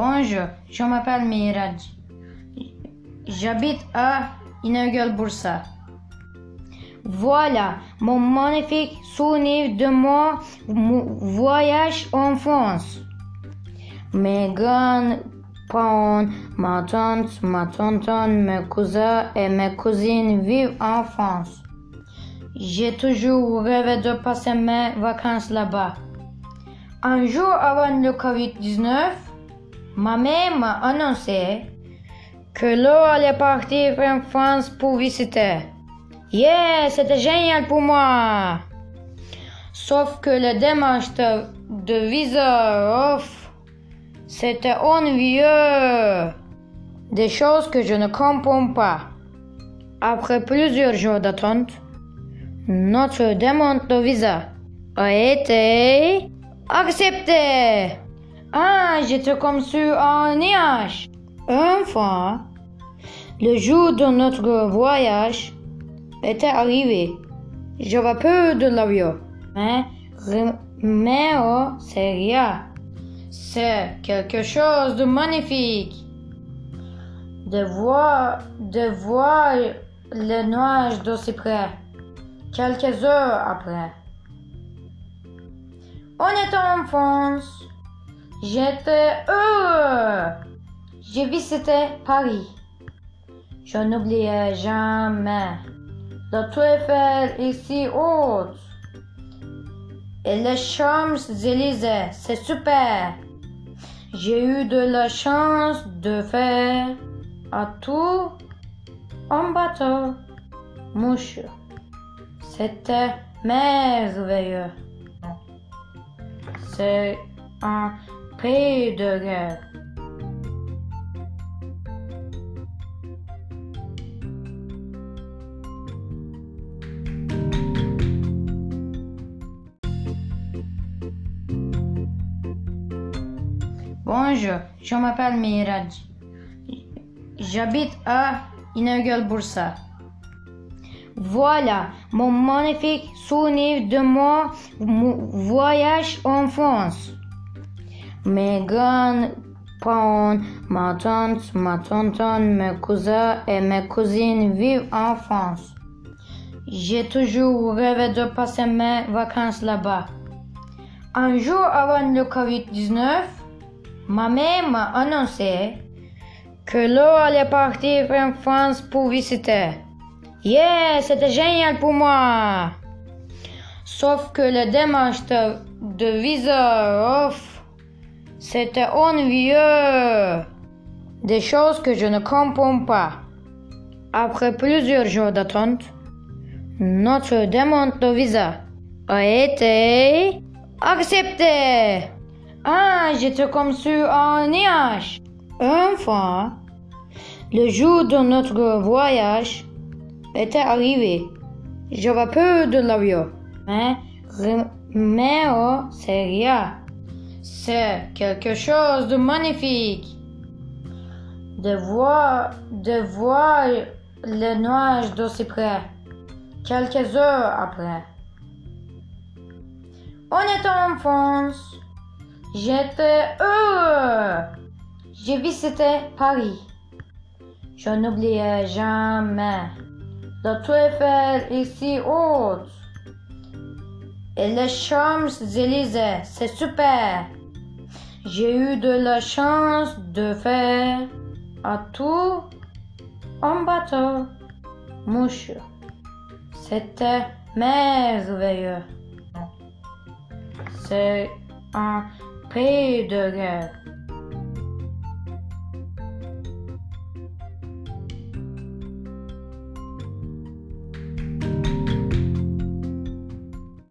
Bonjour, je m'appelle Miraj. J'habite à Inaugel Bursa. Voilà mon magnifique souvenir de mon voyage en France. Mes grands-parents, ma tante, ma tonton, mes cousins et mes cousines vivent en France. J'ai toujours rêvé de passer mes vacances là-bas. Un jour avant le Covid-19, ma mère m'a annoncé que l'eau allait partir en France pour visiter. Yeah, c'était génial pour moi. Sauf que le démarche de, visa c'était ennuyeux. Des choses que je ne comprends pas. Après plusieurs jours d'attente, notre demande de visa a été acceptée. Ah, j'étais comme sur un nuage. Enfin, le jour de notre voyage était arrivé. J'avais peur de l'avion, mais, mais oh, c'est rien. C'est quelque chose de magnifique. De voir, de voir les nuages d'aussi près. Quelques heures après. On est en France. J'étais heureux. J'ai visité Paris. Je n'oublierai jamais tour Eiffel ici haute. Et les Champs-Élysées, c'est super. J'ai eu de la chance de faire à tout en bateau. Mouche. C'était merveilleux. C'est un pays de guerre. Bonjour, je m'appelle Miraj. J'habite à Inaugel Bursa. Voilà mon magnifique souvenir de mon voyage en France. Mes grands-parents, ma tante, ma tonton, mes cousins et mes cousines vivent en France. J'ai toujours rêvé de passer mes vacances là-bas. Un jour avant le Covid-19, ma mère m'a annoncé que l'eau allait partir en France pour visiter. Yeah, c'était génial pour moi. Sauf que le démarche de, de visa c'était ennuyeux. Des choses que je ne comprends pas. Après plusieurs jours d'attente, notre demande de visa a été acceptée. Ah, j'étais comme sur un nuage. Enfin, le jour de notre voyage était arrivé. J'avais peur de l'avion, mais, mais oh, c'est rien. C'est quelque chose de magnifique. De voir, de voir les nuages d'aussi près. Quelques heures après. On est en France. J'étais heureux. J'ai visité Paris. Je n'oublierai jamais la tour Eiffel ici haute. Et les Champs-Élysées, c'est super. J'ai eu de la chance de faire à tout en bateau. Mouche. C'était merveilleux. C'est un pays de guerre.